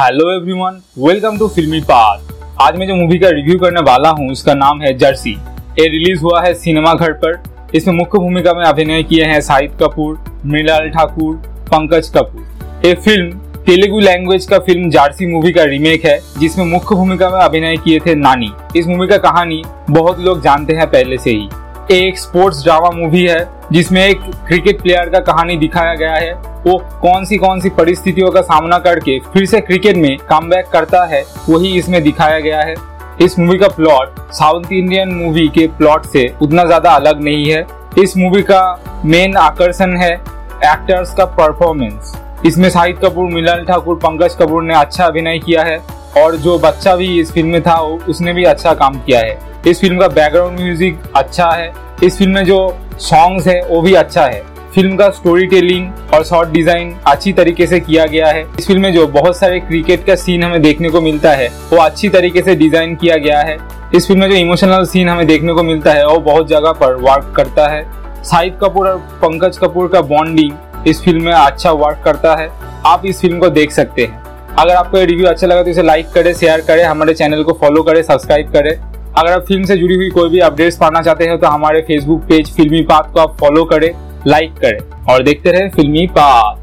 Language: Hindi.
Hello everyone welcome to filmy path आज मैं जो मूवी का रिव्यू करने वाला हूँ उसका नाम है जर्सी। ये रिलीज़ हुआ है सिनेमा घर पर। इसमें मुख्य भूमिका में अभिनय किए हैं शाहिद कपूर, मृणाल ठाकुर, पंकज कपूर। ये फ़िल्म तेलुगु लैंग्वेज का फ़िल्म जारसी मूवी का रीमेक है, जिसमें मुख्य भूमिका में अभिनय किए थे नानी। इस मूवी का कहानी बहुत लोग जानते हैं पहले से ही। एक स्पोर्ट्स ड्रामा मूवी है, जिसमें एक क्रिकेट प्लेयर का कहानी दिखाया गया है। वो कौन सी कौन सी परिस्थितियों का सामना करके फिर से क्रिकेट में कम करता है, वही इसमें दिखाया गया है। इस मूवी का प्लॉट साउथ इंडियन मूवी के प्लॉट से उतना ज़्यादा अलग नहीं है। इस मूवी का मेन आकर्षण है एक्टर्स का परफॉर्मेंस इसमें शाहिद कपूर मिलन ठाकुर, पंकज कपूर ने अच्छा अभिनय किया है। और जो बच्चा भी इस फ़िल्म में था उसने भी अच्छा काम किया है। इस फ़िल्म का बैकग्राउंड म्यूज़िक अच्छा है। इस फ़िल्म में जो सॉन्ग्स है, वो भी अच्छा है। फ़िल्म का स्टोरी टेलिंग और शॉर्ट डिज़ाइन अच्छी तरीके से किया गया है। इस फ़िल्म में जो बहुत सारे क्रिकेट का सीन हमें देखने को मिलता है, वो अच्छी तरीके से डिज़ाइन किया गया है। इस फ़िल्म में जो इमोशनल सीन हमें देखने को मिलता है, वो बहुत जगह पर वर्क करता है। शाहिद कपूर और पंकज कपूर का बॉन्डिंग इस फ़िल्म में अच्छा वर्क करता है। आप इस फ़िल्म को देख सकते हैं। अगर आपको ये रिव्यू अच्छा लगा तो इसे लाइक करें शेयर करें, हमारे चैनल को फॉलो करें सब्सक्राइब करें। अगर आप फ़िल्म से जुड़ी हुई कोई भी अपडेट्स पाना चाहते हैं तो हमारे फेसबुक पेज फिल्मी पाथ को आप फॉलो करें लाइक करें और देखते रहे फिल्मी पाथ